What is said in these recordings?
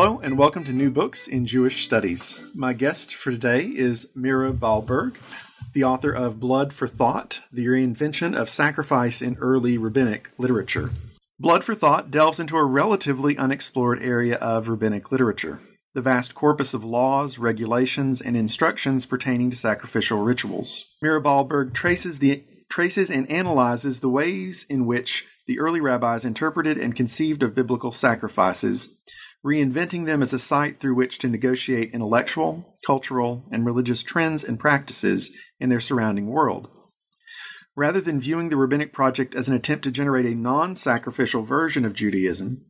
Hello, and welcome to New Books in Jewish Studies. My guest for today is Mira Balberg, the author of Blood for Thought The Reinvention of Sacrifice in Early Rabbinic Literature. Blood for Thought delves into a relatively unexplored area of rabbinic literature the vast corpus of laws, regulations, and instructions pertaining to sacrificial rituals. Mira Balberg traces, the, traces and analyzes the ways in which the early rabbis interpreted and conceived of biblical sacrifices reinventing them as a site through which to negotiate intellectual, cultural, and religious trends and practices in their surrounding world. Rather than viewing the rabbinic project as an attempt to generate a non sacrificial version of Judaism,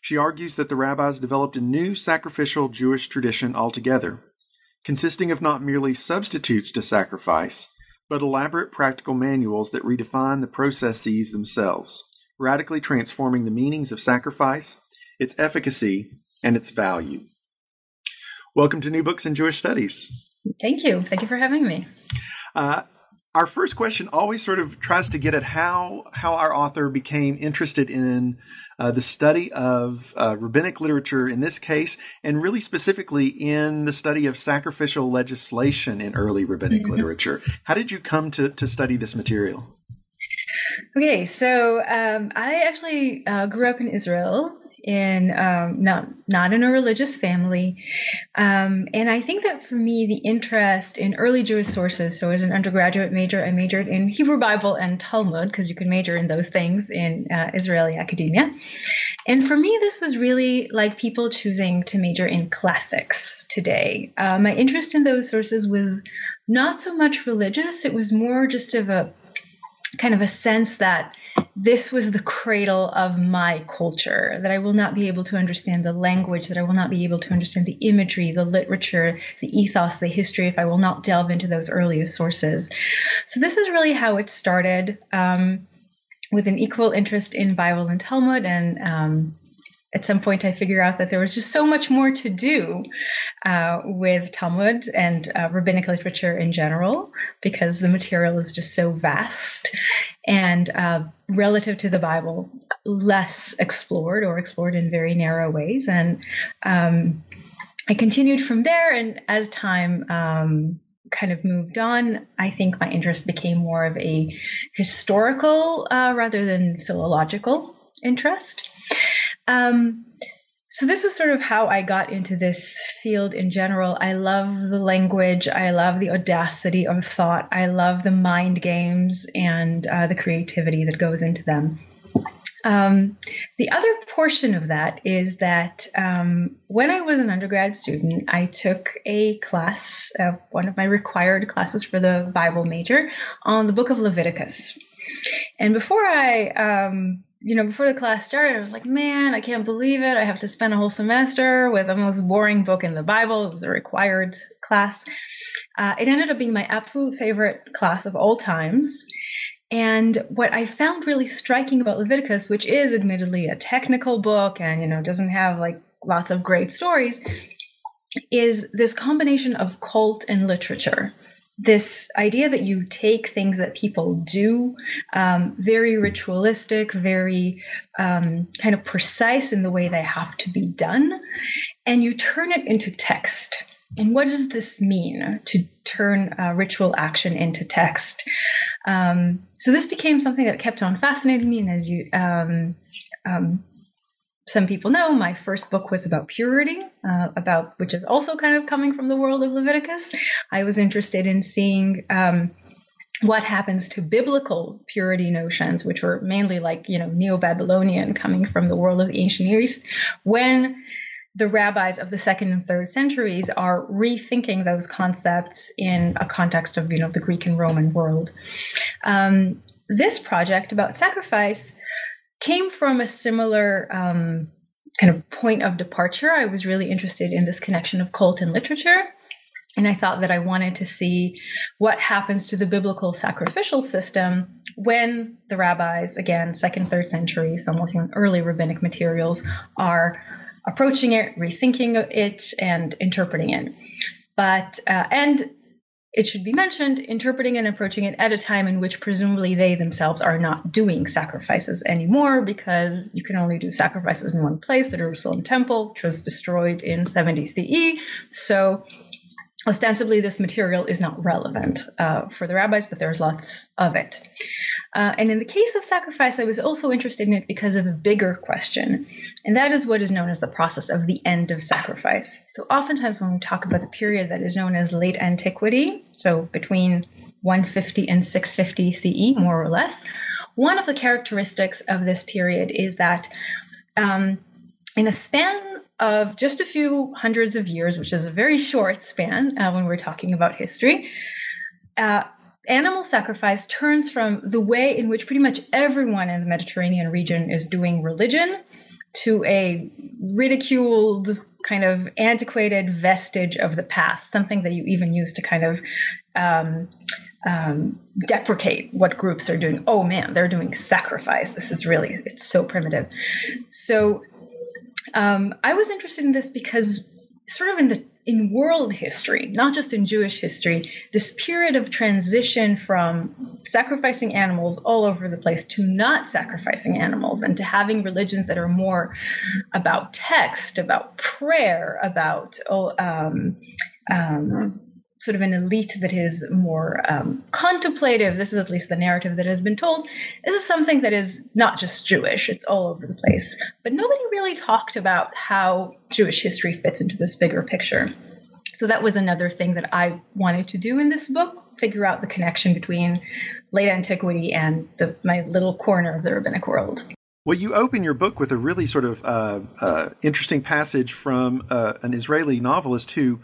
she argues that the rabbis developed a new sacrificial Jewish tradition altogether, consisting of not merely substitutes to sacrifice, but elaborate practical manuals that redefine the processes themselves, radically transforming the meanings of sacrifice its efficacy, and its value. Welcome to New Books in Jewish Studies. Thank you. Thank you for having me. Uh, our first question always sort of tries to get at how how our author became interested in uh, the study of uh, rabbinic literature in this case, and really specifically in the study of sacrificial legislation in early rabbinic mm-hmm. literature. How did you come to, to study this material? Okay, so um, I actually uh, grew up in Israel in um, not not in a religious family, um, and I think that for me the interest in early Jewish sources. So as an undergraduate major, I majored in Hebrew Bible and Talmud because you can major in those things in uh, Israeli academia. And for me, this was really like people choosing to major in classics today. Uh, my interest in those sources was not so much religious; it was more just of a kind of a sense that this was the cradle of my culture, that I will not be able to understand the language, that I will not be able to understand the imagery, the literature, the ethos, the history, if I will not delve into those earliest sources. So, this is really how it started um, with an equal interest in Bible and Talmud and um, at some point I figure out that there was just so much more to do uh, with Talmud and uh, rabbinic literature in general because the material is just so vast and uh, relative to the Bible, less explored or explored in very narrow ways. And um, I continued from there, and as time um, kind of moved on, I think my interest became more of a historical uh, rather than philological interest. Um, so this was sort of how I got into this field in general. I love the language. I love the audacity of thought. I love the mind games and uh, the creativity that goes into them. Um, the other portion of that is that um, when I was an undergrad student, I took a class, uh, one of my required classes for the Bible major, on the book of Leviticus. And before I um, you know, before the class started, I was like, man, I can't believe it. I have to spend a whole semester with the most boring book in the Bible. It was a required class. Uh, it ended up being my absolute favorite class of all times. And what I found really striking about Leviticus, which is admittedly a technical book and, you know, doesn't have like lots of great stories, is this combination of cult and literature this idea that you take things that people do, um, very ritualistic, very um, kind of precise in the way they have to be done, and you turn it into text. And what does this mean to turn uh, ritual action into text? Um, so this became something that kept on fascinating me, and as you um, um, some people know, my first book was about purity, uh, about which is also kind of coming from the world of Leviticus. I was interested in seeing um, what happens to biblical purity notions, which were mainly like you know Neo-Babylonian, coming from the world of the ancient East, when the rabbis of the second and third centuries are rethinking those concepts in a context of you know the Greek and Roman world. Um, this project about sacrifice came from a similar um, kind of point of departure. I was really interested in this connection of cult and literature. And I thought that I wanted to see what happens to the biblical sacrificial system when the rabbis, again, second, third century, so I'm working on early rabbinic materials, are approaching it, rethinking it, and interpreting it. But, uh, and it should be mentioned, interpreting and approaching it at a time in which presumably they themselves are not doing sacrifices anymore because you can only do sacrifices in one place, the Jerusalem temple, which was destroyed in 70 CE. So ostensibly this material is not relevant uh, for the rabbis, but there's lots of it. Uh, and in the case of sacrifice, I was also interested in it because of a bigger question, and that is what is known as the process of the end of sacrifice. So, oftentimes, when we talk about the period that is known as late antiquity, so between 150 and 650 CE, more or less, one of the characteristics of this period is that um, in a span of just a few hundreds of years, which is a very short span uh, when we're talking about history, uh, animal sacrifice turns from the way in which pretty much everyone in the Mediterranean region is doing religion to a ridiculed, kind of antiquated vestige of the past, something that you even use to kind of um, um, deprecate what groups are doing. Oh man, they're doing sacrifice. This is really, it's so primitive. So um, I was interested in this because, sort of in the in world history, not just in Jewish history, this period of transition from sacrificing animals all over the place to not sacrificing animals and to having religions that are more about text, about prayer, about oh, um, um, sort of an elite that is more um, contemplative. This is at least the narrative that has been told. This is something that is not just Jewish, it's all over the place. But nobody really talked about how Jewish history fits into this bigger picture. So that was another thing that I wanted to do in this book figure out the connection between late antiquity and the, my little corner of the rabbinic world. Well, you open your book with a really sort of uh, uh, interesting passage from uh, an Israeli novelist who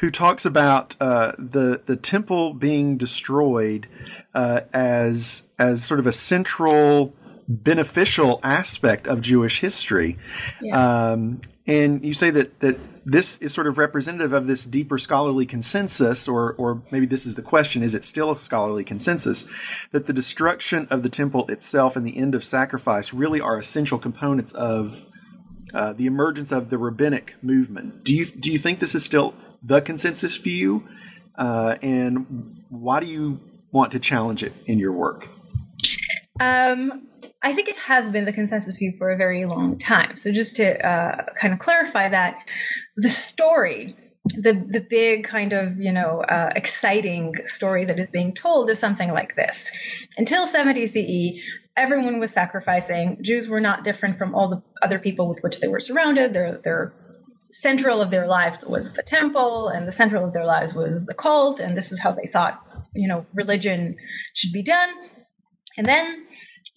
who talks about uh, the the temple being destroyed uh, as as sort of a central beneficial aspect of Jewish history. Yeah. Um, and you say that that this is sort of representative of this deeper scholarly consensus, or or maybe this is the question: Is it still a scholarly consensus that the destruction of the temple itself and the end of sacrifice really are essential components of uh, the emergence of the rabbinic movement? Do you do you think this is still the consensus view, uh, and why do you want to challenge it in your work? Um, I think it has been the consensus view for a very long time. So just to uh, kind of clarify that, the story, the the big kind of you know uh, exciting story that is being told is something like this. Until 70 CE, everyone was sacrificing. Jews were not different from all the other people with which they were surrounded. They're they're central of their lives was the temple and the central of their lives was the cult and this is how they thought you know religion should be done and then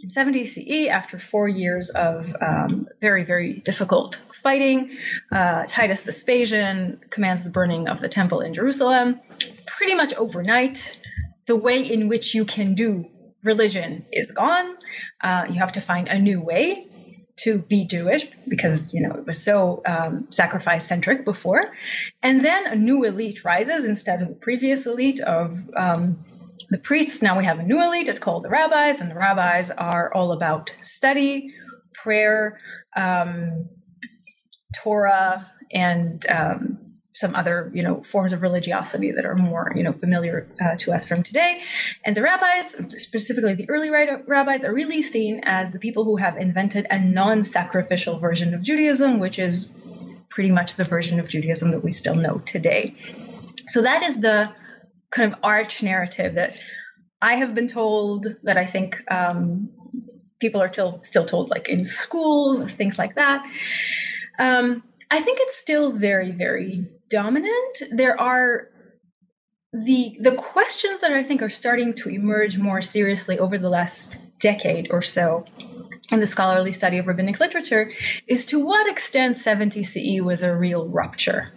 in 70 CE, after four years of um, very, very difficult fighting, uh, Titus Vespasian commands the burning of the temple in Jerusalem. Pretty much overnight, the way in which you can do religion is gone. Uh, you have to find a new way to be Jewish because you know it was so um, sacrifice centric before, and then a new elite rises instead of the previous elite of um, the priests. Now we have a new elite. It's called the rabbis, and the rabbis are all about study, prayer, um, Torah, and um, some other you know forms of religiosity that are more you know familiar uh, to us from today and the rabbis specifically the early rabbis are really seen as the people who have invented a non-sacrificial version of judaism which is pretty much the version of judaism that we still know today so that is the kind of arch narrative that i have been told that i think um, people are still still told like in schools or things like that um, I think it's still very, very dominant. There are the the questions that I think are starting to emerge more seriously over the last decade or so in the scholarly study of rabbinic literature is to what extent 70 CE was a real rupture.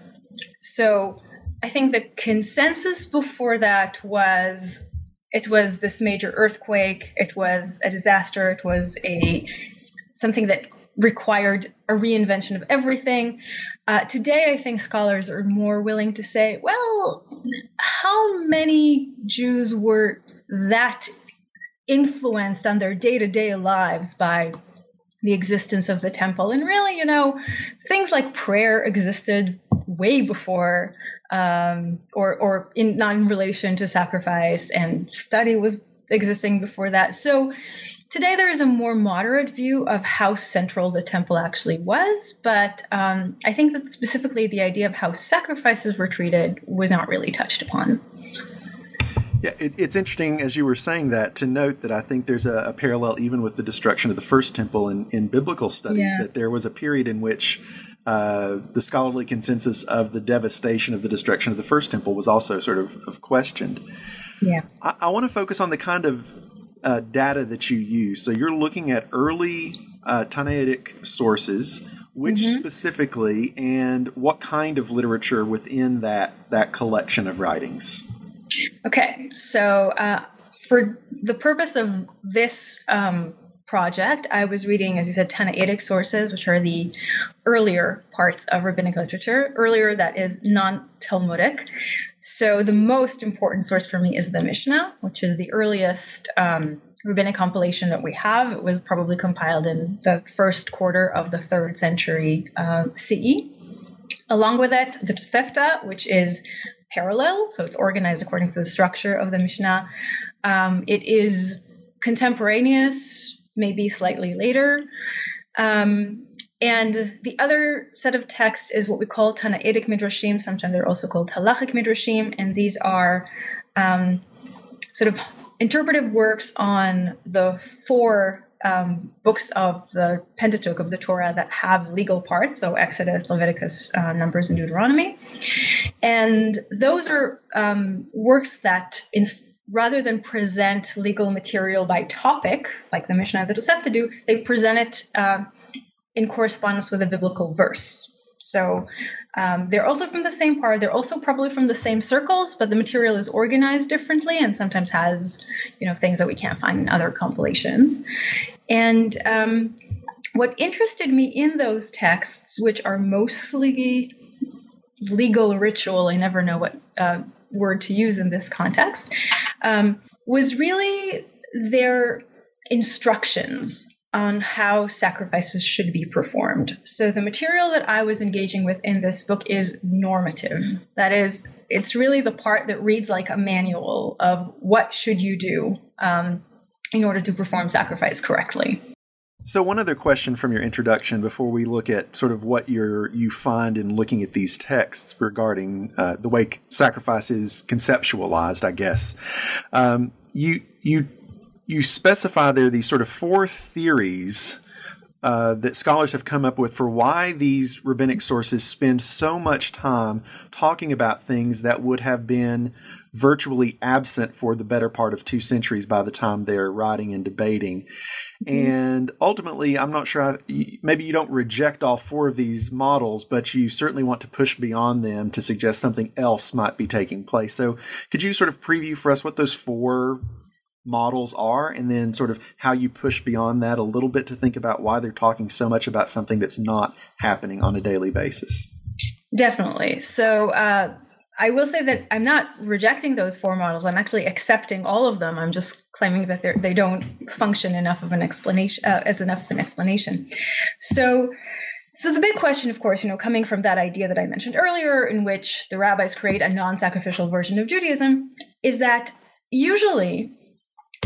So I think the consensus before that was it was this major earthquake, it was a disaster, it was a something that required a reinvention of everything. Uh, today, I think scholars are more willing to say, well, how many Jews were that influenced on their day to day lives by the existence of the temple? And really, you know, things like prayer existed way before um, or or in not in relation to sacrifice, and study was existing before that. So today there is a more moderate view of how central the temple actually was, but um, I think that specifically the idea of how sacrifices were treated was not really touched upon. Yeah, it, it's interesting as you were saying that to note that I think there's a, a parallel even with the destruction of the first temple in, in biblical studies, yeah. that there was a period in which uh, the scholarly consensus of the devastation of the destruction of the first temple was also sort of, of questioned. Yeah. I, I want to focus on the kind of uh, data that you use. So you're looking at early uh, Tannaitic sources, which mm-hmm. specifically, and what kind of literature within that that collection of writings. Okay, so uh, for the purpose of this um, project, I was reading, as you said, Tannaitic sources, which are the earlier parts of rabbinic literature, earlier that is non Talmudic. So the most important source for me is the Mishnah, which is the earliest um, rabbinic compilation that we have. It was probably compiled in the first quarter of the third century uh, CE. Along with it, the Tosefta, which is parallel, so it's organized according to the structure of the Mishnah. Um, it is contemporaneous maybe slightly later. Um, and the other set of texts is what we call Tannaitic Midrashim. Sometimes they're also called Halachic Midrashim. And these are um, sort of interpretive works on the four um, books of the Pentateuch of the Torah that have legal parts, so Exodus, Leviticus, uh, Numbers, and Deuteronomy. And those are um, works that, in, rather than present legal material by topic, like the Mishnah of the Tosefta do, they present it uh, in correspondence with a biblical verse. So um, they're also from the same part. They're also probably from the same circles, but the material is organized differently and sometimes has, you know, things that we can't find in other compilations. And um, what interested me in those texts, which are mostly legal ritual, I never know what uh, word to use in this context, um, was really their instructions on how sacrifices should be performed. So the material that I was engaging with in this book is normative. That is, it's really the part that reads like a manual of what should you do um, in order to perform sacrifice correctly. So one other question from your introduction before we look at sort of what you you find in looking at these texts regarding uh, the way sacrifice is conceptualized, I guess. Um, you you you specify there these sort of four theories uh, that scholars have come up with for why these rabbinic sources spend so much time talking about things that would have been virtually absent for the better part of two centuries by the time they're writing and debating. Mm-hmm. And ultimately, I'm not sure, I, maybe you don't reject all four of these models, but you certainly want to push beyond them to suggest something else might be taking place. So, could you sort of preview for us what those four models are and then sort of how you push beyond that a little bit to think about why they're talking so much about something that's not happening on a daily basis? Definitely. So, uh, I will say that I'm not rejecting those four models. I'm actually accepting all of them. I'm just claiming that they don't function enough of an explanation uh, as enough of an explanation. So, so the big question, of course, you know, coming from that idea that I mentioned earlier, in which the rabbis create a non-sacrificial version of Judaism, is that usually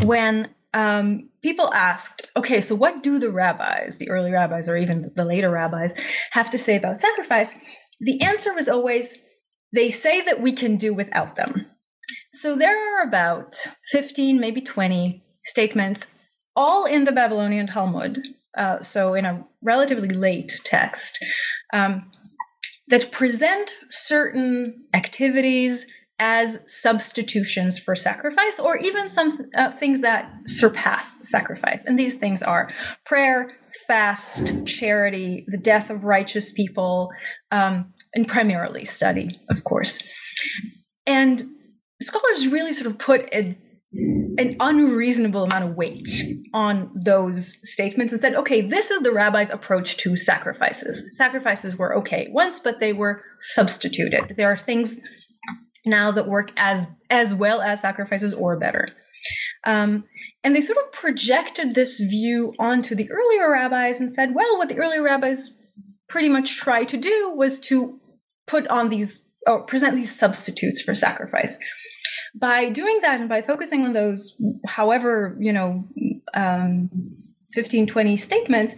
when um, people asked, okay, so what do the rabbis, the early rabbis, or even the later rabbis, have to say about sacrifice? The answer was always they say that we can do without them. So there are about 15, maybe 20 statements, all in the Babylonian Talmud, uh, so in a relatively late text, um, that present certain activities as substitutions for sacrifice or even some uh, things that surpass sacrifice. And these things are prayer, fast, charity, the death of righteous people, um, and primarily study, of course. And scholars really sort of put a, an unreasonable amount of weight on those statements and said, okay, this is the rabbi's approach to sacrifices. Sacrifices were okay once, but they were substituted. There are things now that work as as well as sacrifices or better. Um, and they sort of projected this view onto the earlier rabbis and said, well, what the earlier rabbis pretty much tried to do was to put on these or present these substitutes for sacrifice. By doing that and by focusing on those, however, you know, um, 15, 20 statements,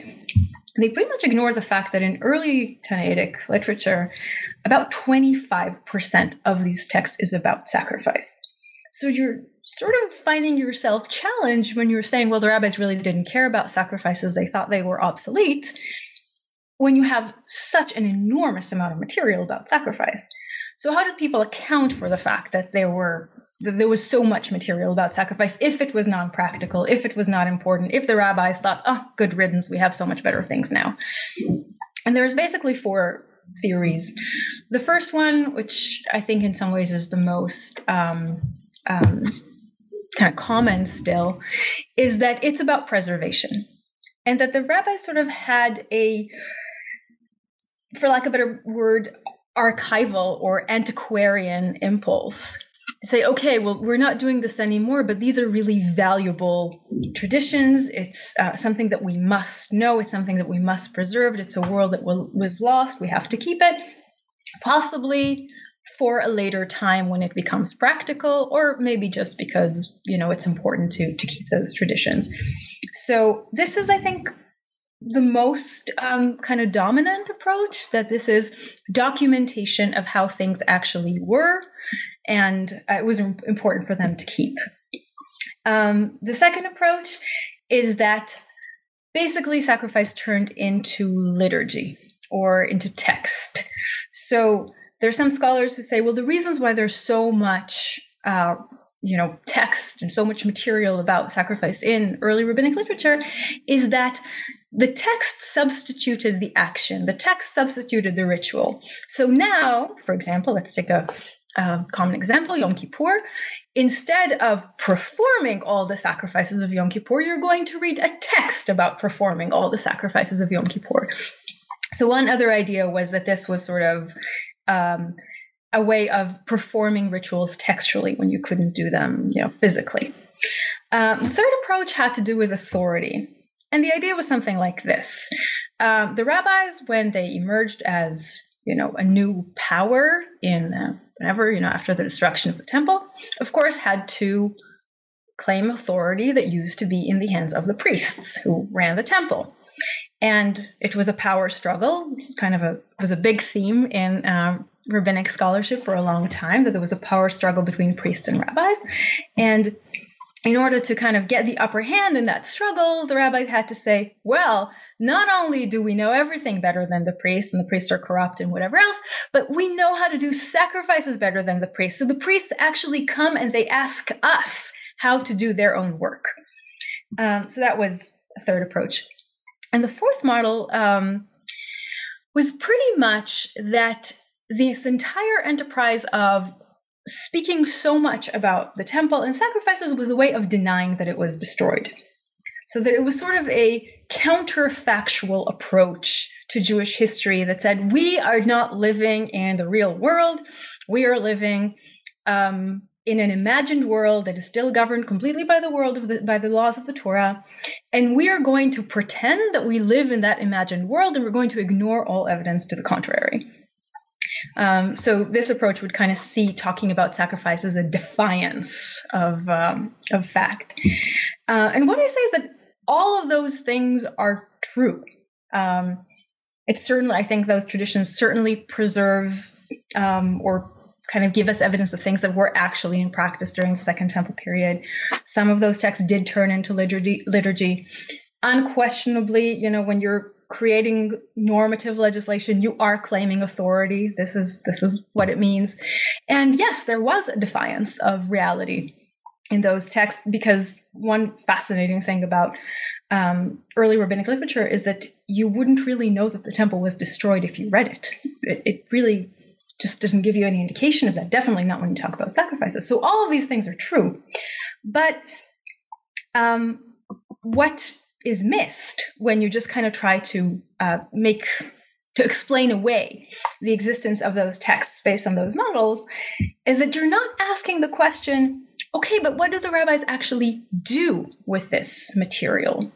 they pretty much ignore the fact that in early Tannaitic literature, about 25% of these texts is about sacrifice. So you're sort of finding yourself challenged when you're saying, well, the rabbis really didn't care about sacrifices, they thought they were obsolete, when you have such an enormous amount of material about sacrifice. So, how did people account for the fact that there were that there was so much material about sacrifice if it was non-practical, if it was not important, if the rabbis thought, oh, good riddance, we have so much better things now. And there's basically four theories. The first one, which I think in some ways is the most um, um, kind of common still, is that it's about preservation. And that the rabbis sort of had a, for lack of a better word, archival or antiquarian impulse say, okay, well, we're not doing this anymore, but these are really valuable traditions. It's uh, something that we must know. It's something that we must preserve. It's a world that will, was lost. We have to keep it, possibly for a later time when it becomes practical, or maybe just because you know it's important to to keep those traditions. So this is, I think, the most um, kind of dominant approach that this is documentation of how things actually were and it was important for them to keep. Um, the second approach is that basically sacrifice turned into liturgy or into text. So there's some scholars who say, well, the reasons why there's so much, uh, you know, text and so much material about sacrifice in early rabbinic literature is that the text substituted the action. The text substituted the ritual. So now, for example, let's take a a common example, Yom Kippur. Instead of performing all the sacrifices of Yom Kippur, you're going to read a text about performing all the sacrifices of Yom Kippur. So, one other idea was that this was sort of um, a way of performing rituals textually when you couldn't do them, you know, physically. Um, the third approach had to do with authority, and the idea was something like this: um, the rabbis, when they emerged as you know a new power in uh, whenever you know after the destruction of the temple of course had to claim authority that used to be in the hands of the priests who ran the temple. And it was a power struggle it's kind of a was a big theme in um, rabbinic scholarship for a long time that there was a power struggle between priests and rabbis. And in order to kind of get the upper hand in that struggle, the rabbis had to say, well, not only do we know everything better than the priests, and the priests are corrupt and whatever else, but we know how to do sacrifices better than the priests. So the priests actually come and they ask us how to do their own work. Um, so that was a third approach. And the fourth model um, was pretty much that this entire enterprise of speaking so much about the temple and sacrifices was a way of denying that it was destroyed. So that it was sort of a counterfactual approach to Jewish history that said, we are not living in the real world. We are living um, in an imagined world that is still governed completely by the world of the, by the laws of the Torah, and we are going to pretend that we live in that imagined world, and we're going to ignore all evidence to the contrary. Um, so this approach would kind of see talking about sacrifice as a defiance of um, of fact. Uh, and what I say is that all of those things are true. Um, it's certainly, I think, those traditions certainly preserve um, or kind of give us evidence of things that were actually in practice during the Second Temple period. Some of those texts did turn into liturgy. liturgy. Unquestionably, you know, when you're creating normative legislation you are claiming authority this is this is what it means and yes there was a defiance of reality in those texts because one fascinating thing about um, early rabbinic literature is that you wouldn't really know that the temple was destroyed if you read it. it. It really just doesn't give you any indication of that. Definitely not when you talk about sacrifices. So all of these things are true, but um, what is missed when you just kind of try to uh, make to explain away the existence of those texts based on those models is that you're not asking the question okay but what do the rabbis actually do with this material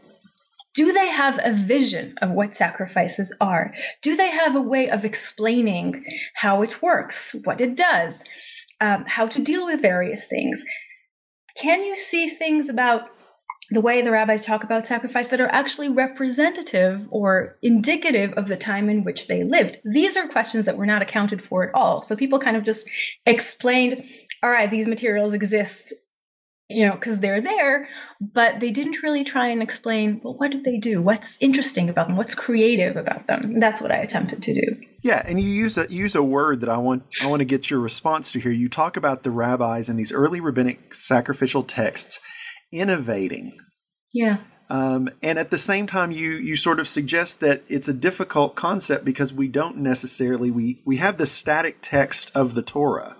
do they have a vision of what sacrifices are? Do they have a way of explaining how it works, what it does, um, how to deal with various things? Can you see things about the way the rabbis talk about sacrifice that are actually representative or indicative of the time in which they lived? These are questions that were not accounted for at all. So people kind of just explained, all right, these materials exist you know, because they're there, but they didn't really try and explain, well, what do they do? What's interesting about them? What's creative about them? That's what I attempted to do. Yeah, and you use a use a word that I want I want to get your response to here. You talk about the rabbis and these early rabbinic sacrificial texts innovating. Yeah. Um, and at the same time, you you sort of suggest that it's a difficult concept because we don't necessarily we we have the static text of the Torah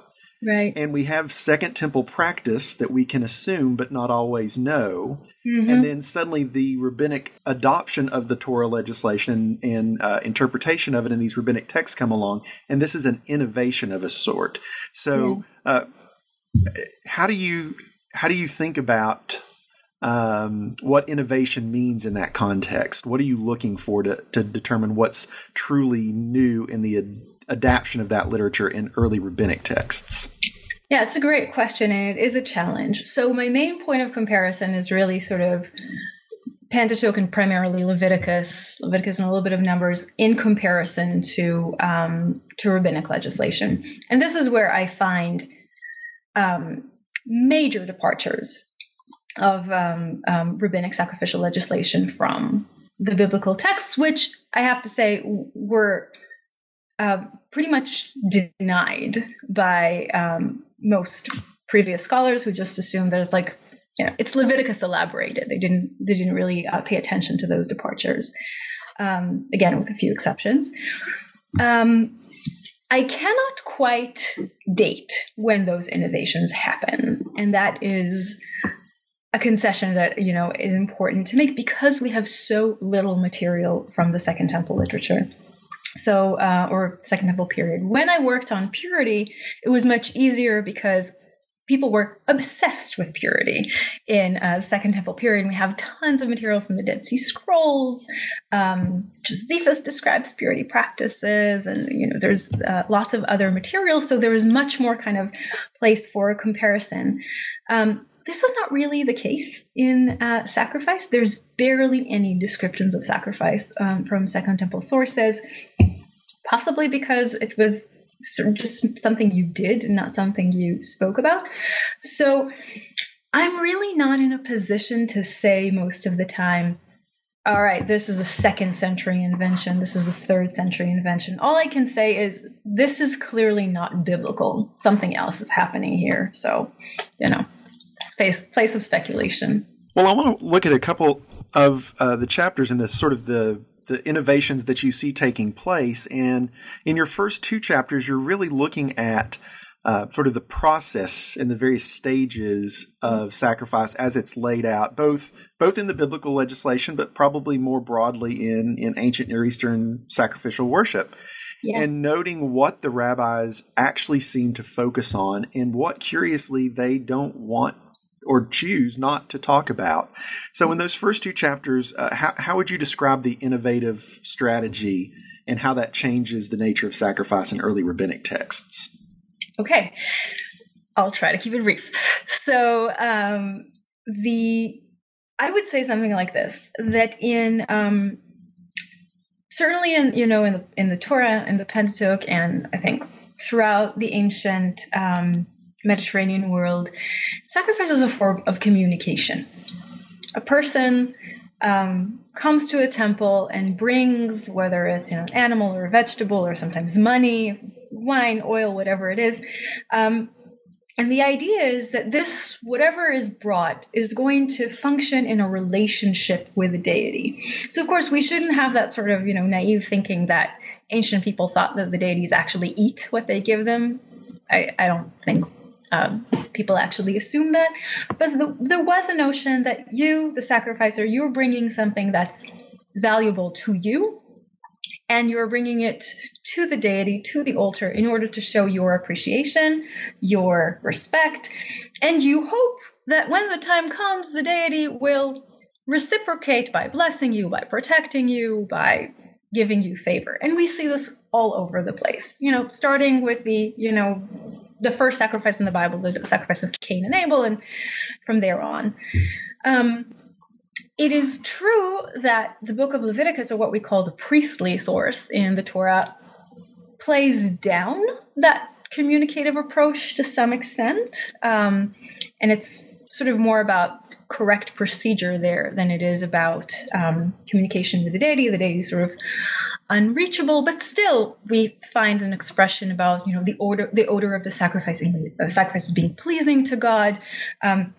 Right. And we have Second Temple practice that we can assume but not always know. Mm-hmm. And then suddenly the rabbinic adoption of the Torah legislation and uh, interpretation of it in these rabbinic texts come along. And this is an innovation of a sort. So, yeah. uh, how do you how do you think about um, what innovation means in that context? What are you looking for to, to determine what's truly new in the adaptation of that literature in early rabbinic texts? Yeah, it's a great question and it is a challenge. So, my main point of comparison is really sort of Pentateuch and primarily Leviticus, Leviticus and a little bit of Numbers in comparison to um, to rabbinic legislation, and this is where I find um, major departures of um, um rabbinic sacrificial legislation from the biblical texts, which I have to say were uh, pretty much denied by um, most previous scholars who just assumed that it's like you know, it's Leviticus elaborated. They didn't they didn't really uh, pay attention to those departures. Um, again, with a few exceptions. I cannot quite date when those innovations happen, and that is a concession that you know is important to make because we have so little material from the Second Temple literature. So uh, or second temple period. When i worked on purity it was much easier because people were obsessed with purity in uh, second temple period. We have tons of material from the dead sea scrolls. Um, josephus describes purity practices and you know there's uh, lots of other materials so there was much more kind of place for comparison. Um, this is not really the case in uh, sacrifice. There's barely any descriptions of sacrifice um, from Second Temple sources, possibly because it was just something you did, not something you spoke about. So I'm really not in a position to say most of the time, all right, this is a second century invention, this is a third century invention. All I can say is this is clearly not biblical. Something else is happening here. So, you know space place of speculation. Well, I want to look at a couple of uh, the chapters in the sort of the the innovations that you see taking place, and in your first two chapters, you're really looking at uh, sort of the process and the various stages of sacrifice as it's laid out, both both in the biblical legislation, but probably more broadly in in ancient Near Eastern sacrificial worship. Yeah. And noting what the rabbis actually seem to focus on and what, curiously, they don't want or choose not to talk about. So, in those first two chapters, uh, how, how would you describe the innovative strategy and how that changes the nature of sacrifice in early rabbinic texts? Okay, I'll try to keep it brief. So, um, the I would say something like this: that in um, certainly in you know in the in the Torah and the Pentateuch, and I think throughout the ancient um, Mediterranean world, sacrifice is a form of communication. A person um, comes to a temple and brings, whether it's you know an animal or a vegetable or sometimes money, wine, oil, whatever it is. Um, and the idea is that this, whatever is brought, is going to function in a relationship with the deity. So, of course, we shouldn't have that sort of, you know, naive thinking that ancient people thought that the deities actually eat what they give them. I, I don't think um, people actually assume that. But the, there was a notion that you, the sacrificer, you're bringing something that's valuable to you, and you're bringing it to the deity, to the altar, in order to show your appreciation, your respect, and you hope that when the time comes, the deity will reciprocate by blessing you, by protecting you, by giving you favor. And we see this all over the place. You know, starting with the, you know, the first sacrifice in the Bible, the sacrifice of Cain and Abel, and from there on. Um, it is true that the book of Leviticus, or what we call the priestly source in the Torah, plays down that communicative approach to some extent. Um, and it's sort of more about correct procedure there than it is about um, communication with the deity. The deity sort of unreachable, but still we find an expression about you know the order, the odor of the sacrificing, the sacrifices being pleasing to God. Um,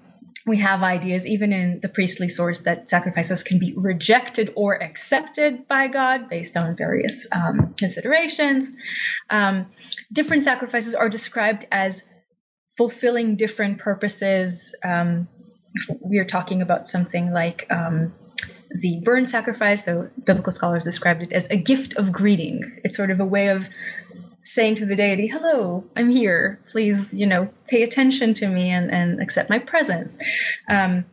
we have ideas even in the priestly source that sacrifices can be rejected or accepted by God based on various um, considerations. Um, different sacrifices are described as fulfilling different purposes. Um, we are talking about something like um, the burn sacrifice. So biblical scholars described it as a gift of greeting. It's sort of a way of saying to the deity, "Hello, I'm here. Please, you know, pay attention to me and, and accept my presence." Um,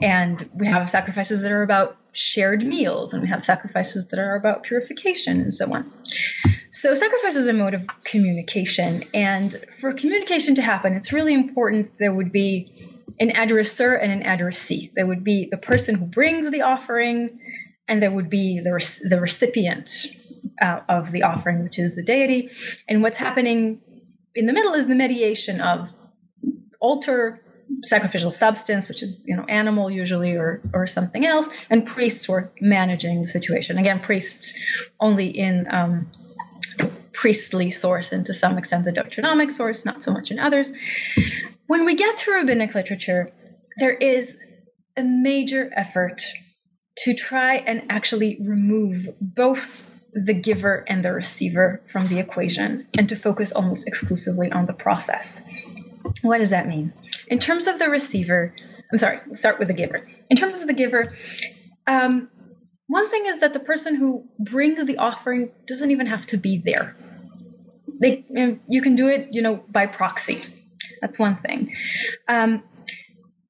and we have sacrifices that are about shared meals, and we have sacrifices that are about purification, and so on. So, sacrifice is a mode of communication, and for communication to happen, it's really important there would be an addresser and an addressee. There would be the person who brings the offering, and there would be the, the recipient uh, of the offering, which is the deity. And what's happening in the middle is the mediation of altar sacrificial substance, which is you know animal usually or or something else, and priests were managing the situation. Again, priests only in um, priestly source and to some extent the Deuteronomic source, not so much in others. When we get to rabbinic literature, there is a major effort to try and actually remove both the giver and the receiver from the equation and to focus almost exclusively on the process. What does that mean? In terms of the receiver, I'm sorry, start with the giver. In terms of the giver, um, one thing is that the person who brings the offering doesn't even have to be there. They, you can do it, you know, by proxy. That's one thing. Um,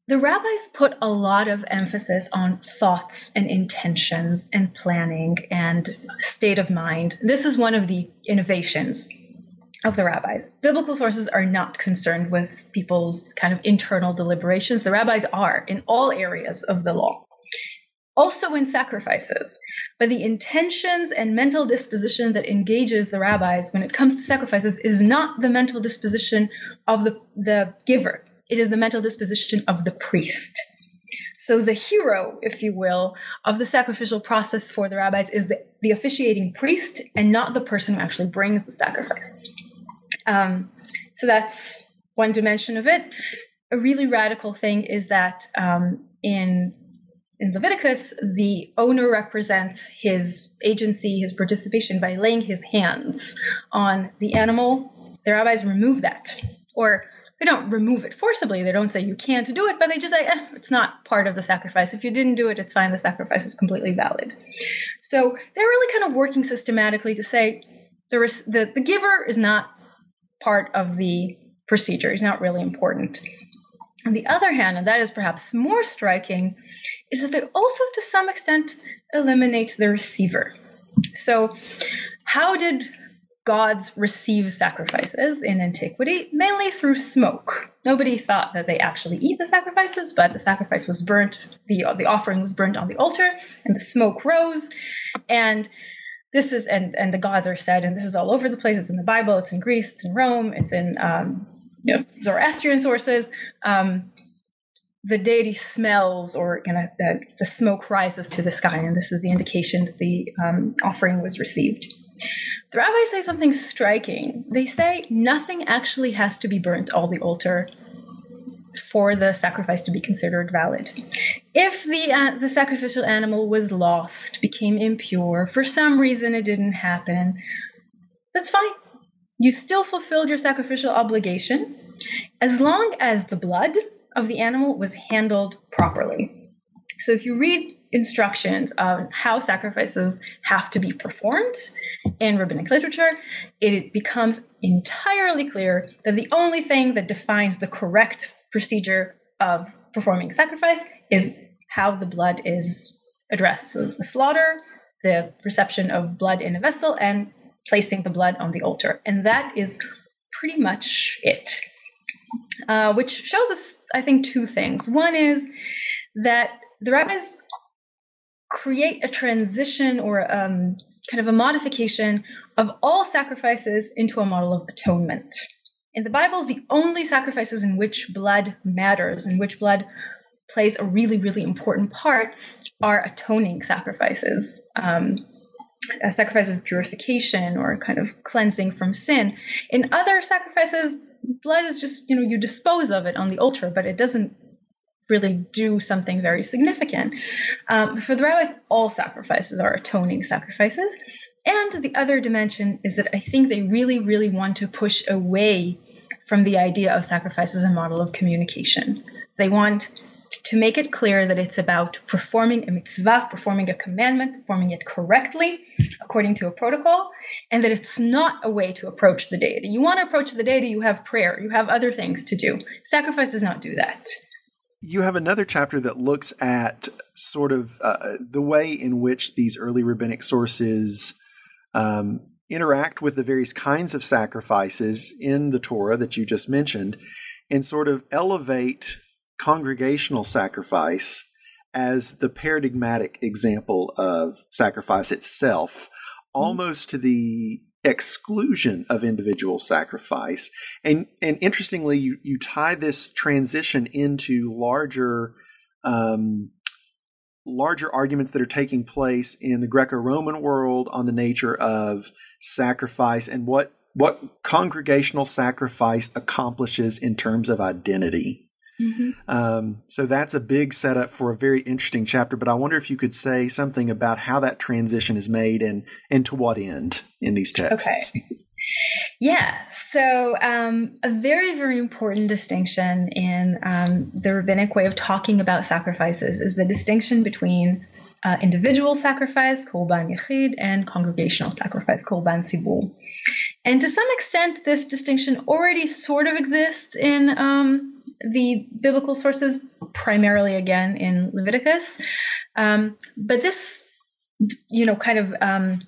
the rabbis put a lot of emphasis on thoughts and intentions and planning and state of mind. This is one of the innovations of the rabbis. Biblical sources are not concerned with people's kind of internal deliberations. The rabbis are in all areas of the law, also in sacrifices. But the intentions and mental disposition that engages the rabbis when it comes to sacrifices is not the mental disposition of the, the giver it is the mental disposition of the priest. So the hero, if you will, of the sacrificial process for the rabbis is the, the officiating priest and not the person who actually brings the sacrifice. Um, so that's one dimension of it. A really radical thing is that um, in in Leviticus, the owner represents his agency, his participation by laying his hands on the animal. The rabbis remove that, or they don't remove it forcibly. They don't say you can't do it, but they just say eh, it's not part of the sacrifice. If you didn't do it, it's fine. The sacrifice is completely valid. So they're really kind of working systematically to say is the, the giver is not part of the procedure. He's not really important. On the other hand, and that is perhaps more striking, is that they also, to some extent, eliminate the receiver. So, how did gods receive sacrifices in antiquity, mainly through smoke. Nobody thought that they actually eat the sacrifices, but the sacrifice was burnt, the, the offering was burnt on the altar, and the smoke rose. And this is, and, and the gods are said, and this is all over the place. It's in the Bible, it's in Greece, it's in Rome, it's in um, you know, Zoroastrian sources. Um, the deity smells or you know, the, the, smoke rises to the sky, and this is the indication that the um, offering was received. The rabbis say something striking. They say nothing actually has to be burnt on the altar for the sacrifice to be considered valid. If the uh, the sacrificial animal was lost, became impure, for some reason it didn't happen, that's fine. You still fulfilled your sacrificial obligation as long as the blood of the animal was handled properly. So if you read instructions on how sacrifices have to be performed, in rabbinic literature, it becomes entirely clear that the only thing that defines the correct procedure of performing sacrifice is how the blood is addressed. So the slaughter, the reception of blood in a vessel, and placing the blood on the altar. And that is pretty much it. Uh, which shows us, I think, two things. One is that the rabbis create a transition or um, kind of a modification of all sacrifices into a model of atonement. In the Bible, the only sacrifices in which blood matters, in which blood plays a really, really important part, are atoning sacrifices. Um, a sacrifice of purification or kind of cleansing from sin. In other sacrifices, blood is just, you know, you dispose of it on the altar, but it doesn't really do something very significant. Um, for the rabbis, all sacrifices are atoning sacrifices. And the other dimension is that I think they really, really want to push away from the idea of sacrifice as a model of communication. They want to make it clear that it's about performing a mitzvah, performing a commandment, performing it correctly according to a protocol, and that it's not a way to approach the deity. You want to approach the deity, you have prayer, you have other things to do. Sacrifice does not do that. You have another chapter that looks at sort of uh, the way in which these early rabbinic sources um, interact with the various kinds of sacrifices in the Torah that you just mentioned and sort of elevate congregational sacrifice as the paradigmatic example of sacrifice itself, mm-hmm. almost to the exclusion of individual sacrifice. And and interestingly, you, you tie this transition into larger um, larger arguments that are taking place in the Greco-Roman world on the nature of sacrifice and what what congregational sacrifice accomplishes in terms of identity. Mm-hmm. Um, so that's a big setup for a very interesting chapter. But I wonder if you could say something about how that transition is made and and to what end in these texts. Okay. Yeah, so um, a very, very important distinction in um, the rabbinic way of talking about sacrifices is the distinction between uh, individual sacrifice, korban yachid, and congregational sacrifice, korban tzibur. And to some extent, this distinction already sort of exists in um, the biblical sources, primarily again in Leviticus. Um, but this, you know, kind of um,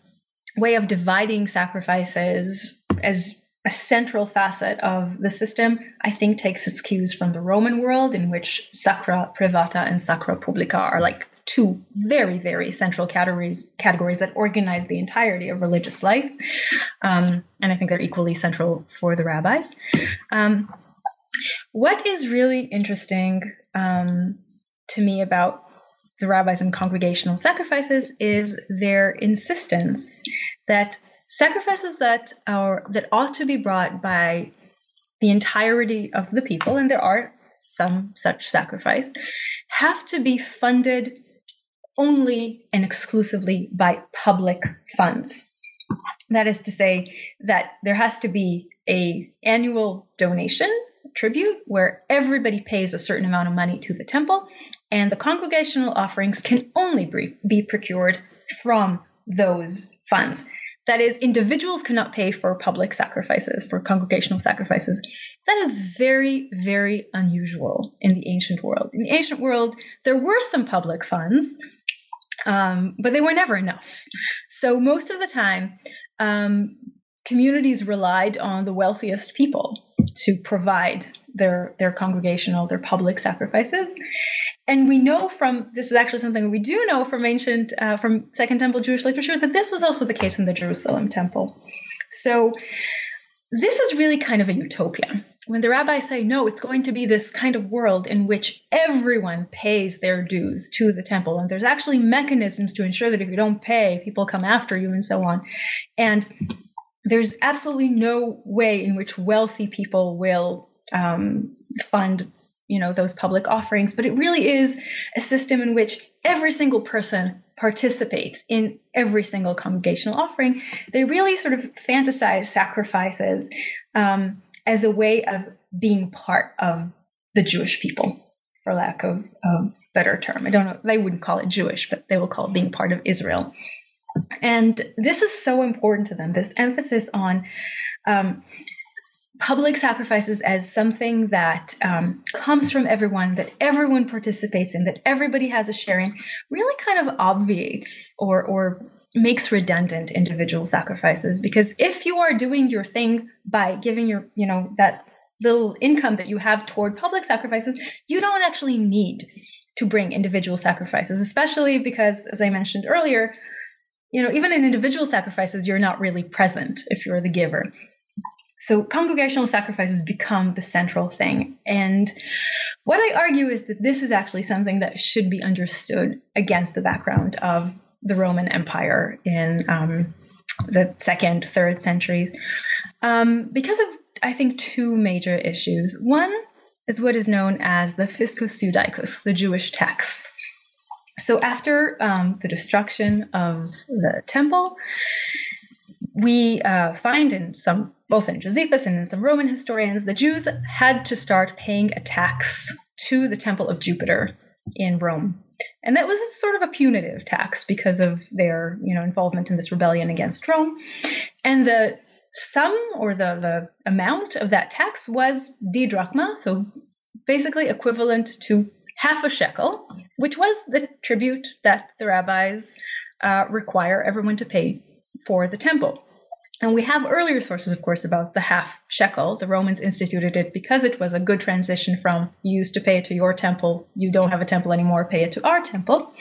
way of dividing sacrifices as a central facet of the system, I think takes its cues from the Roman world, in which sacra privata and sacra publica are like two very, very central categories categories that organize the entirety of religious life, um, and I think they're equally central for the rabbis. Um, what is really interesting um, to me about the rabbis and congregational sacrifices is their insistence that sacrifices that are that ought to be brought by the entirety of the people, and there are some such sacrifice, have to be funded only and exclusively by public funds. That is to say that there has to be a annual donation tribute where everybody pays a certain amount of money to the temple and the congregational offerings can only be procured from those funds. That is, individuals cannot pay for public sacrifices, for congregational sacrifices. That is very, very unusual in the ancient world. In the ancient world, there were some public funds, um, but they were never enough. So most of the time, um, communities relied on the wealthiest people to provide their their congregational, their public sacrifices. And we know from this is actually something we do know from ancient uh, from Second Temple Jewish literature that this was also the case in the Jerusalem Temple. So this is really kind of a utopia. When the rabbis say, no, it's going to be this kind of world in which everyone pays their dues to the temple, and there's actually mechanisms to ensure that if you don't pay, people come after you and so on. And there's absolutely no way in which wealthy people will um, fund you know those public offerings but it really is a system in which every single person participates in every single congregational offering. They really sort of fantasize sacrifices um, as a way of being part of the jewish people for lack of a better term. I don't know they wouldn't call it jewish but they will call it being part of israel and this is so important to them this emphasis on um, public sacrifices as something that um, comes from everyone, that everyone participates in, that everybody has a share in, really kind of obviates or or makes redundant individual sacrifices. Because if you are doing your thing by giving your, you know, that little income that you have toward public sacrifices, you don't actually need to bring individual sacrifices, especially because, as I mentioned earlier, you know, even in individual sacrifices, you're not really present if you're the giver. So congregational sacrifices become the central thing. And what I argue is that this is actually something that should be understood against the background of the Roman Empire in um, the second, third centuries, um, because of, I think, two major issues. One is what is known as the Fiscus Judaicus, the Jewish tax. So after um, the destruction of the temple, we uh, find in some, both in Josephus and in some Roman historians, the Jews had to start paying a tax to the temple of Jupiter in Rome. And that was sort of a punitive tax because of their, you know, involvement in this rebellion against Rome. And the sum or the, the amount of that tax was didrachma, so basically equivalent to half a shekel, which was the tribute that the rabbis uh, require everyone to pay for the temple. And we have earlier sources, of course, about the half shekel. The Romans instituted it because it was a good transition from you used to pay it to your temple, you don't have a temple anymore, pay it to our temple.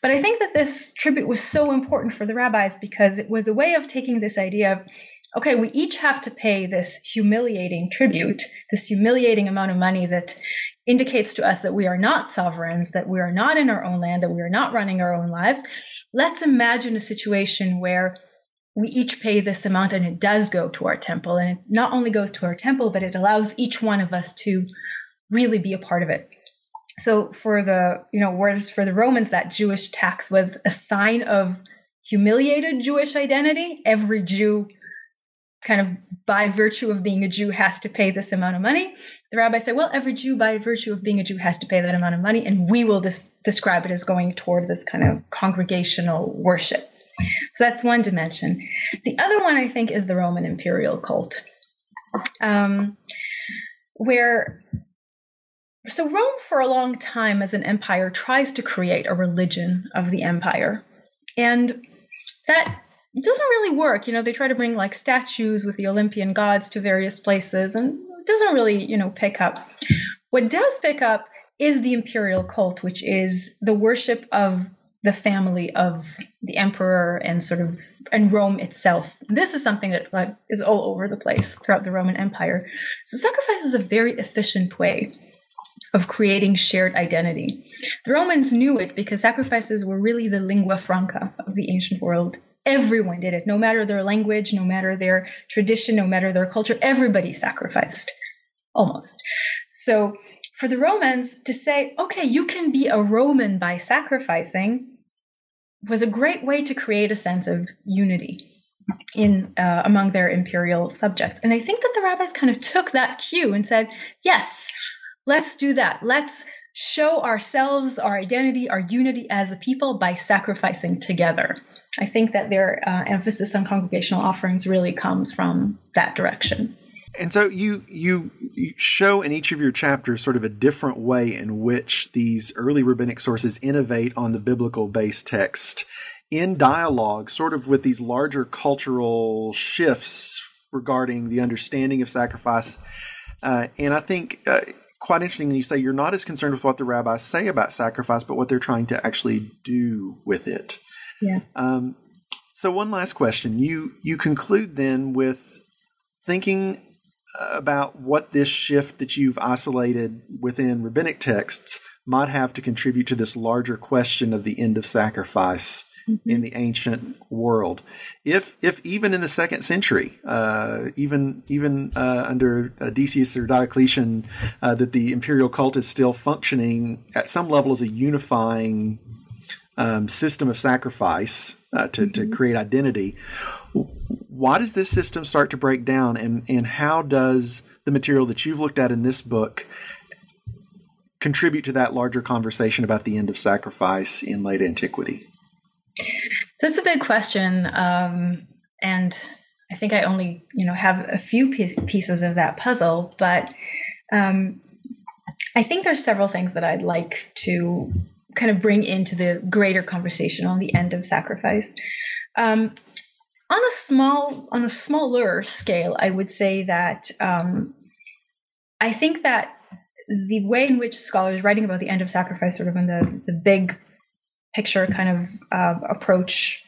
But I think that this tribute was so important for the rabbis because it was a way of taking this idea of okay, we each have to pay this humiliating tribute, this humiliating amount of money that indicates to us that we are not sovereigns, that we are not in our own land, that we are not running our own lives. Let's imagine a situation where we each pay this amount and it does go to our temple. And it not only goes to our temple, but it allows each one of us to really be a part of it. So for the, you know, whereas for the Romans, that Jewish tax was a sign of humiliated Jewish identity. Every Jew kind of by virtue of being a Jew has to pay this amount of money. The rabbi said, well, every Jew by virtue of being a Jew has to pay that amount of money, and we will describe it as going toward this kind of congregational worship. So that's one dimension. The other one, I think, is the Roman imperial cult, um, where so Rome, for a long time as an empire, tries to create a religion of the empire, and that doesn't really work. You know, they try to bring like statues with the Olympian gods to various places, and it doesn't really, you know, pick up. What does pick up is the imperial cult, which is the worship of the family of the emperor and sort of and Rome itself. This is something that like, is all over the place throughout the Roman Empire. So sacrifice was a very efficient way of creating shared identity. The Romans knew it because sacrifices were really the lingua franca of the ancient world. Everyone did it, no matter their language, no matter their tradition, no matter their culture, everybody sacrificed almost. So for the Romans to say, okay, you can be a Roman by sacrificing was a great way to create a sense of unity in uh, among their imperial subjects. And I think that the rabbis kind of took that cue and said, yes, let's do that. Let's show ourselves, our identity, our unity as a people by sacrificing together. I think that their uh, emphasis on congregational offerings really comes from that direction. And so you, you you show in each of your chapters sort of a different way in which these early rabbinic sources innovate on the biblical base text in dialogue, sort of with these larger cultural shifts regarding the understanding of sacrifice. Uh, and I think uh, quite interesting you say you're not as concerned with what the rabbis say about sacrifice, but what they're trying to actually do with it. Yeah. Um, so one last question. You you conclude then with thinking about what this shift that you've isolated within rabbinic texts might have to contribute to this larger question of the end of sacrifice mm-hmm. in the ancient world. If if even in the second century, uh, even even uh, under uh, Decius or Diocletian, uh, that the imperial cult is still functioning at some level as a unifying um, system of sacrifice uh, to, mm-hmm. to create identity why does this system start to break down and, and how does the material that you've looked at in this book contribute to that larger conversation about the end of sacrifice in late antiquity? So it's a big question. Um, and I think I only, you know, have a few pieces of that puzzle, but um, I think there's several things that I'd like to kind of bring into the greater conversation on the end of sacrifice. Um, on a small, on a smaller scale, I would say that um, I think that the way in which scholars writing about the end of sacrifice, sort of in the the big picture kind of uh, approach,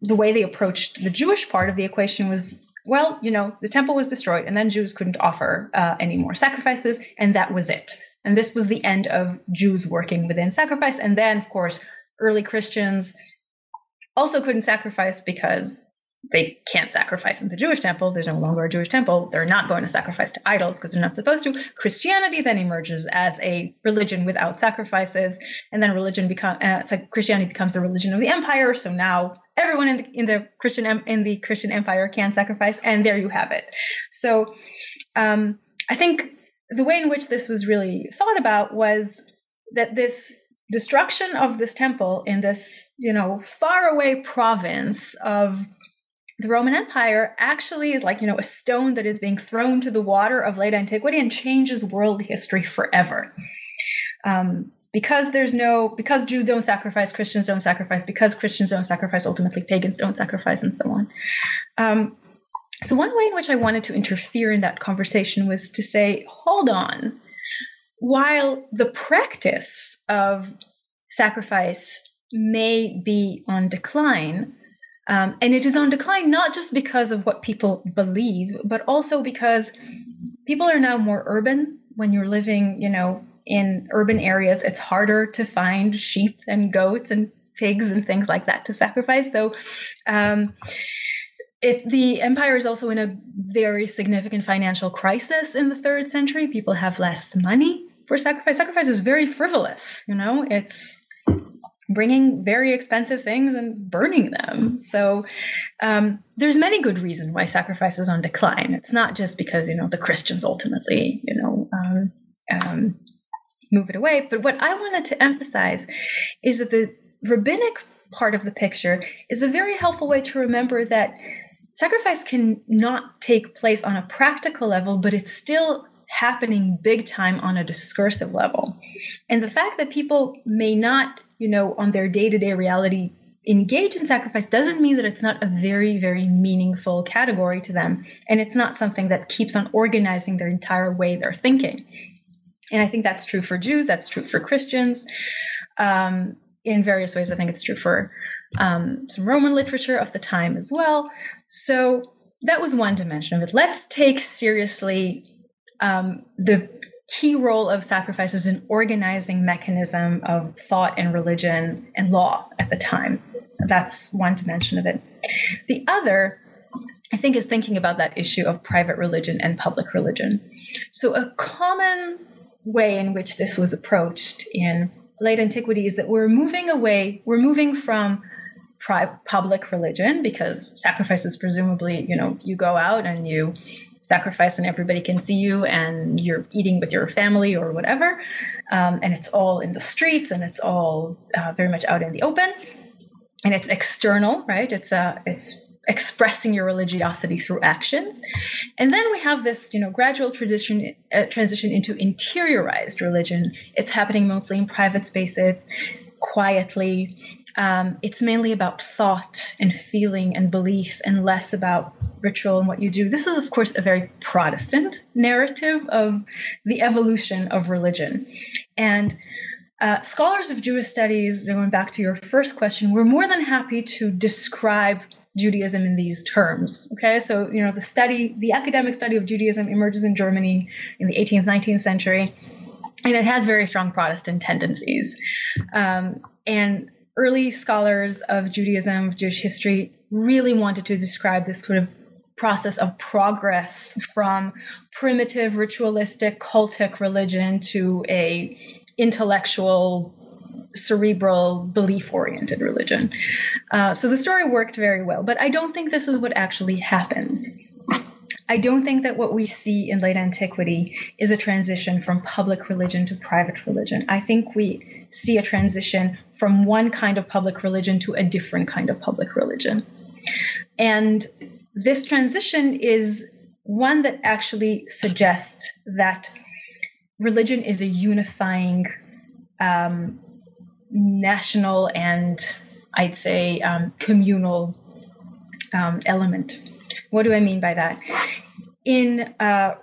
the way they approached the Jewish part of the equation was well, you know, the temple was destroyed, and then Jews couldn't offer uh, any more sacrifices, and that was it. And this was the end of Jews working within sacrifice. And then, of course, early Christians also couldn't sacrifice because they can't sacrifice in the Jewish temple. There's no longer a Jewish temple. They're not going to sacrifice to idols because they're not supposed to. Christianity then emerges as a religion without sacrifices, and then religion become uh, like Christianity becomes the religion of the empire. So now everyone in the, in the Christian in the Christian empire can sacrifice, and there you have it. So um, I think the way in which this was really thought about was that this destruction of this temple in this you know faraway province of the Roman Empire actually is like, you know, a stone that is being thrown to the water of late antiquity and changes world history forever. Um, because there's no, because Jews don't sacrifice, Christians don't sacrifice, because Christians don't sacrifice, ultimately pagans don't sacrifice, and so on. Um, so, one way in which I wanted to interfere in that conversation was to say, hold on, while the practice of sacrifice may be on decline, um, and it is on decline not just because of what people believe, but also because people are now more urban. When you're living, you know, in urban areas, it's harder to find sheep and goats and pigs and things like that to sacrifice. So, um, it, the empire is also in a very significant financial crisis in the third century. People have less money for sacrifice. Sacrifice is very frivolous. You know, it's bringing very expensive things and burning them. So um, there's many good reasons why sacrifice is on decline. It's not just because you know the Christians ultimately you know um, um, move it away. But what I wanted to emphasize is that the rabbinic part of the picture is a very helpful way to remember that sacrifice can not take place on a practical level, but it's still happening big time on a discursive level. And the fact that people may not you know, on their day to day reality engage in sacrifice doesn't mean that it's not a very, very meaningful category to them. And it's not something that keeps on organizing their entire way they're thinking. And I think that's true for Jews, that's true for Christians. Um, in various ways, I think it's true for um, some Roman literature of the time as well. So that was one dimension of it. Let's take seriously um, the key role of sacrifice as an organizing mechanism of thought and religion and law at the time. That's one dimension of it. The other, I think, is thinking about that issue of private religion and public religion. So, a common way in which this was approached in late antiquity is that we're moving away, we're moving from public religion because sacrifices presumably you know you go out and you sacrifice and everybody can see you and you're eating with your family or whatever. Um, and it's all in the streets and it's all uh, very much out in the open. And it's external, right? It's uh, it's expressing your religiosity through actions. And then we have this, you know, gradual tradition uh, transition into interiorized religion. It's happening mostly in private spaces, quietly. Um, it's mainly about thought and feeling and belief, and less about ritual and what you do. This is, of course, a very Protestant narrative of the evolution of religion. And uh, scholars of Jewish studies, going back to your first question, we're more than happy to describe Judaism in these terms. Okay, so you know the study, the academic study of Judaism emerges in Germany in the 18th, 19th century, and it has very strong Protestant tendencies. Um, and early scholars of Judaism, of Jewish history, really wanted to describe this sort of process of progress from primitive ritualistic cultic religion to a intellectual cerebral belief oriented religion uh, so the story worked very well but i don't think this is what actually happens I don't think that what we see in late antiquity is a transition from public religion to private religion. I think we see a transition from one kind of public religion to a different kind of public religion. And this transition is one that actually suggests that religion is a unifying um, national and I'd say um, communal um, element. What do I mean by that? In uh,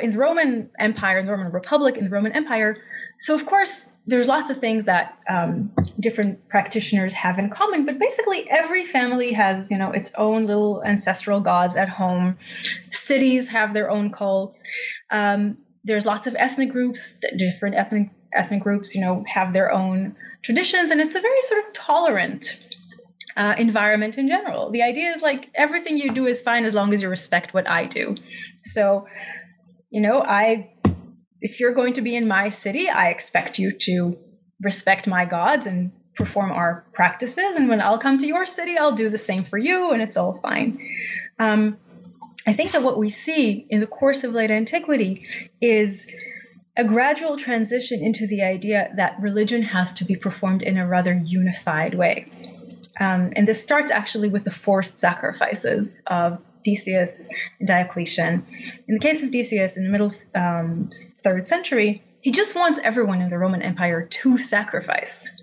in the Roman Empire, in the Roman Republic, in the Roman Empire, so of course there's lots of things that um, different practitioners have in common, but basically every family has you know its own little ancestral gods at home. Cities have their own cults. Um, there's lots of ethnic groups, different ethnic ethnic groups, you know, have their own traditions, and it's a very sort of tolerant uh, environment in general. The idea is like everything you do is fine as long as you respect what I do. So, you know, I, if you're going to be in my city, I expect you to respect my gods and perform our practices. And when I'll come to your city, I'll do the same for you, and it's all fine. Um, I think that what we see in the course of late antiquity is a gradual transition into the idea that religion has to be performed in a rather unified way. Um, and this starts actually with the forced sacrifices of Decius and Diocletian. In the case of Decius, in the middle um, third century, he just wants everyone in the Roman Empire to sacrifice.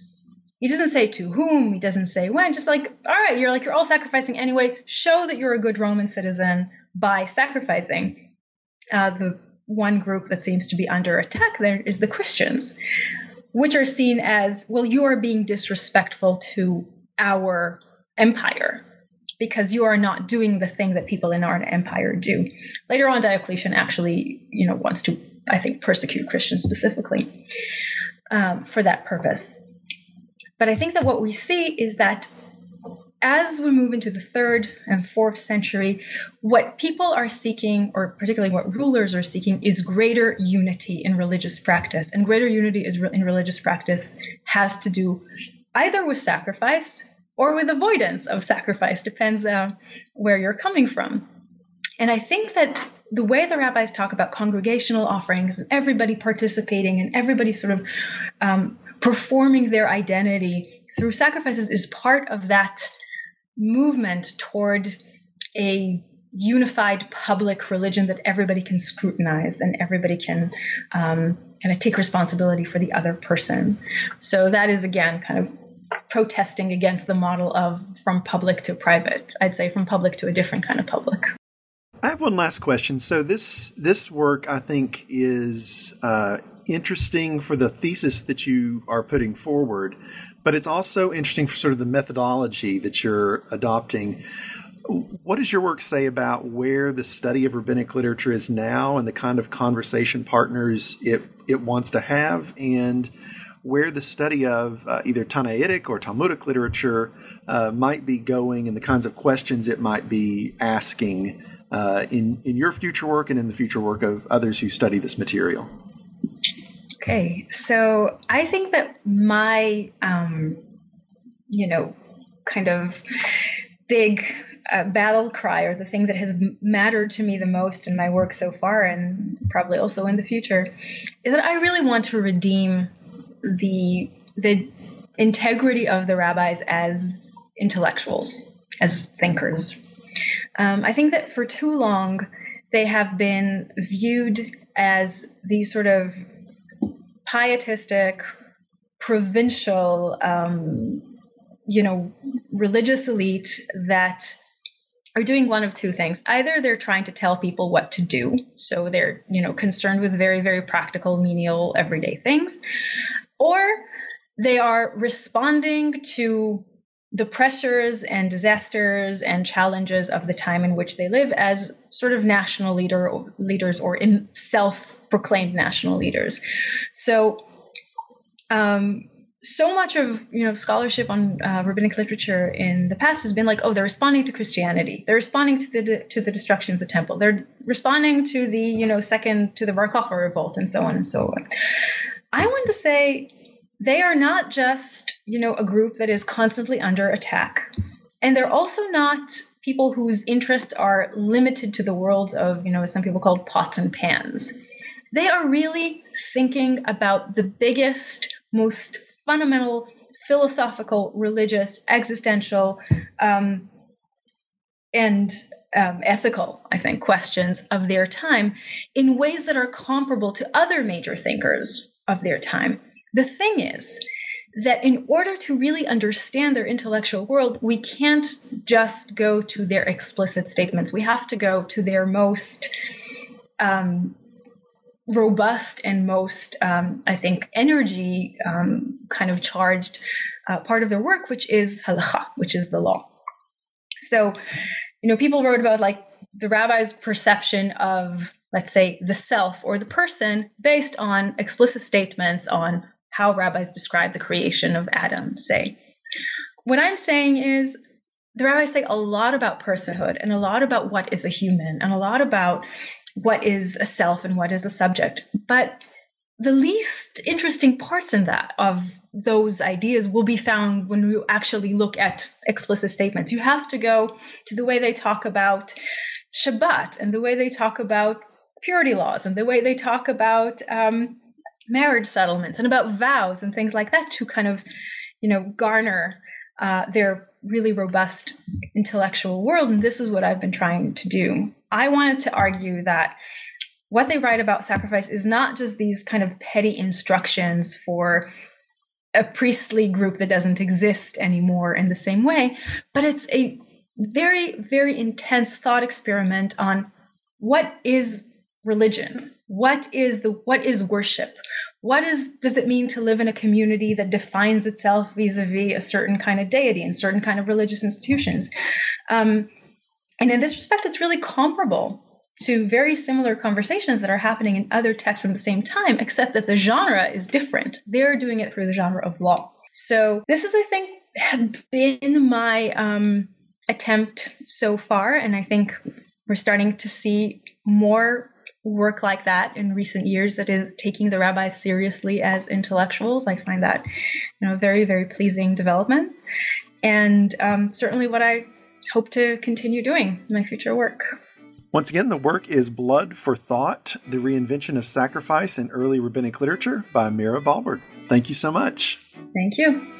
He doesn't say to whom, he doesn't say when, just like, all right, you're like, you're all sacrificing anyway. Show that you're a good Roman citizen by sacrificing. Uh, the one group that seems to be under attack there is the Christians, which are seen as, well, you are being disrespectful to our empire because you are not doing the thing that people in our empire do. Later on, Diocletian actually, you know, wants to, I think, persecute Christians specifically um, for that purpose. But I think that what we see is that as we move into the third and fourth century, what people are seeking, or particularly what rulers are seeking, is greater unity in religious practice. And greater unity is in religious practice has to do either with sacrifice or with avoidance of sacrifice, depends uh, where you're coming from. And I think that the way the rabbis talk about congregational offerings and everybody participating and everybody sort of um, performing their identity through sacrifices is part of that movement toward a unified public religion that everybody can scrutinize and everybody can um, kind of take responsibility for the other person. So that is again kind of protesting against the model of from public to private. I'd say from public to a different kind of public. I have one last question. So this this work I think is uh, interesting for the thesis that you are putting forward, but it's also interesting for sort of the methodology that you're adopting. What does your work say about where the study of rabbinic literature is now and the kind of conversation partners it, it wants to have, and where the study of uh, either Tannaitic or Talmudic literature uh, might be going and the kinds of questions it might be asking uh, in, in your future work and in the future work of others who study this material? Okay, so I think that my, um, you know, kind of big uh, battle cry, or the thing that has mattered to me the most in my work so far, and probably also in the future, is that I really want to redeem the the integrity of the rabbis as intellectuals, as thinkers. Um, I think that for too long they have been viewed as these sort of pietistic, provincial, um, you know, religious elite that are doing one of two things. Either they're trying to tell people what to do, so they're, you know, concerned with very, very practical, menial, everyday things, or they are responding to the pressures and disasters and challenges of the time in which they live as sort of national leader leaders or self-proclaimed national leaders. So, um, so much of you know scholarship on uh, rabbinic literature in the past has been like, oh, they're responding to Christianity, they're responding to the to the destruction of the temple, they're responding to the you know second to the Bar Kokhba revolt, and so on and so on. I want to say they are not just, you know, a group that is constantly under attack. And they're also not people whose interests are limited to the worlds of, you know, some people called pots and pans. They are really thinking about the biggest, most fundamental philosophical, religious, existential, um, and um, ethical, I think, questions of their time in ways that are comparable to other major thinkers of their time. The thing is that in order to really understand their intellectual world, we can't just go to their explicit statements. We have to go to their most um, robust and most, um, I think, energy um, kind of charged uh, part of their work, which is halacha, which is the law. So, you know, people wrote about like the rabbi's perception of, let's say, the self or the person based on explicit statements on how rabbis describe the creation of Adam, say. What I'm saying is the rabbis say a lot about personhood and a lot about what is a human and a lot about what is a self and what is a subject. But the least interesting parts in that of those ideas will be found when you actually look at explicit statements. You have to go to the way they talk about Shabbat and the way they talk about purity laws and the way they talk about um, marriage settlements and about vows and things like that to kind of, you know, garner uh, their really robust intellectual world. And this is what I've been trying to do. I wanted to argue that what they write about sacrifice is not just these kind of petty instructions for a priestly group that doesn't exist anymore in the same way, but it's a very, very intense thought experiment on what is religion? What is the what is worship? What is does it mean to live in a community that defines itself vis-a-vis a certain kind of deity and certain kind of religious institutions? Um, and in this respect, it's really comparable to very similar conversations that are happening in other texts from the same time, except that the genre is different. They're doing it through the genre of law. So this is, I think, been my um, attempt so far, and I think we're starting to see more work like that in recent years that is taking the rabbis seriously as intellectuals. I find that, you know, very very pleasing development, and um, certainly what I hope to continue doing in my future work. Once again, the work is Blood for Thought The Reinvention of Sacrifice in Early Rabbinic Literature by Mira Balberg. Thank you so much. Thank you.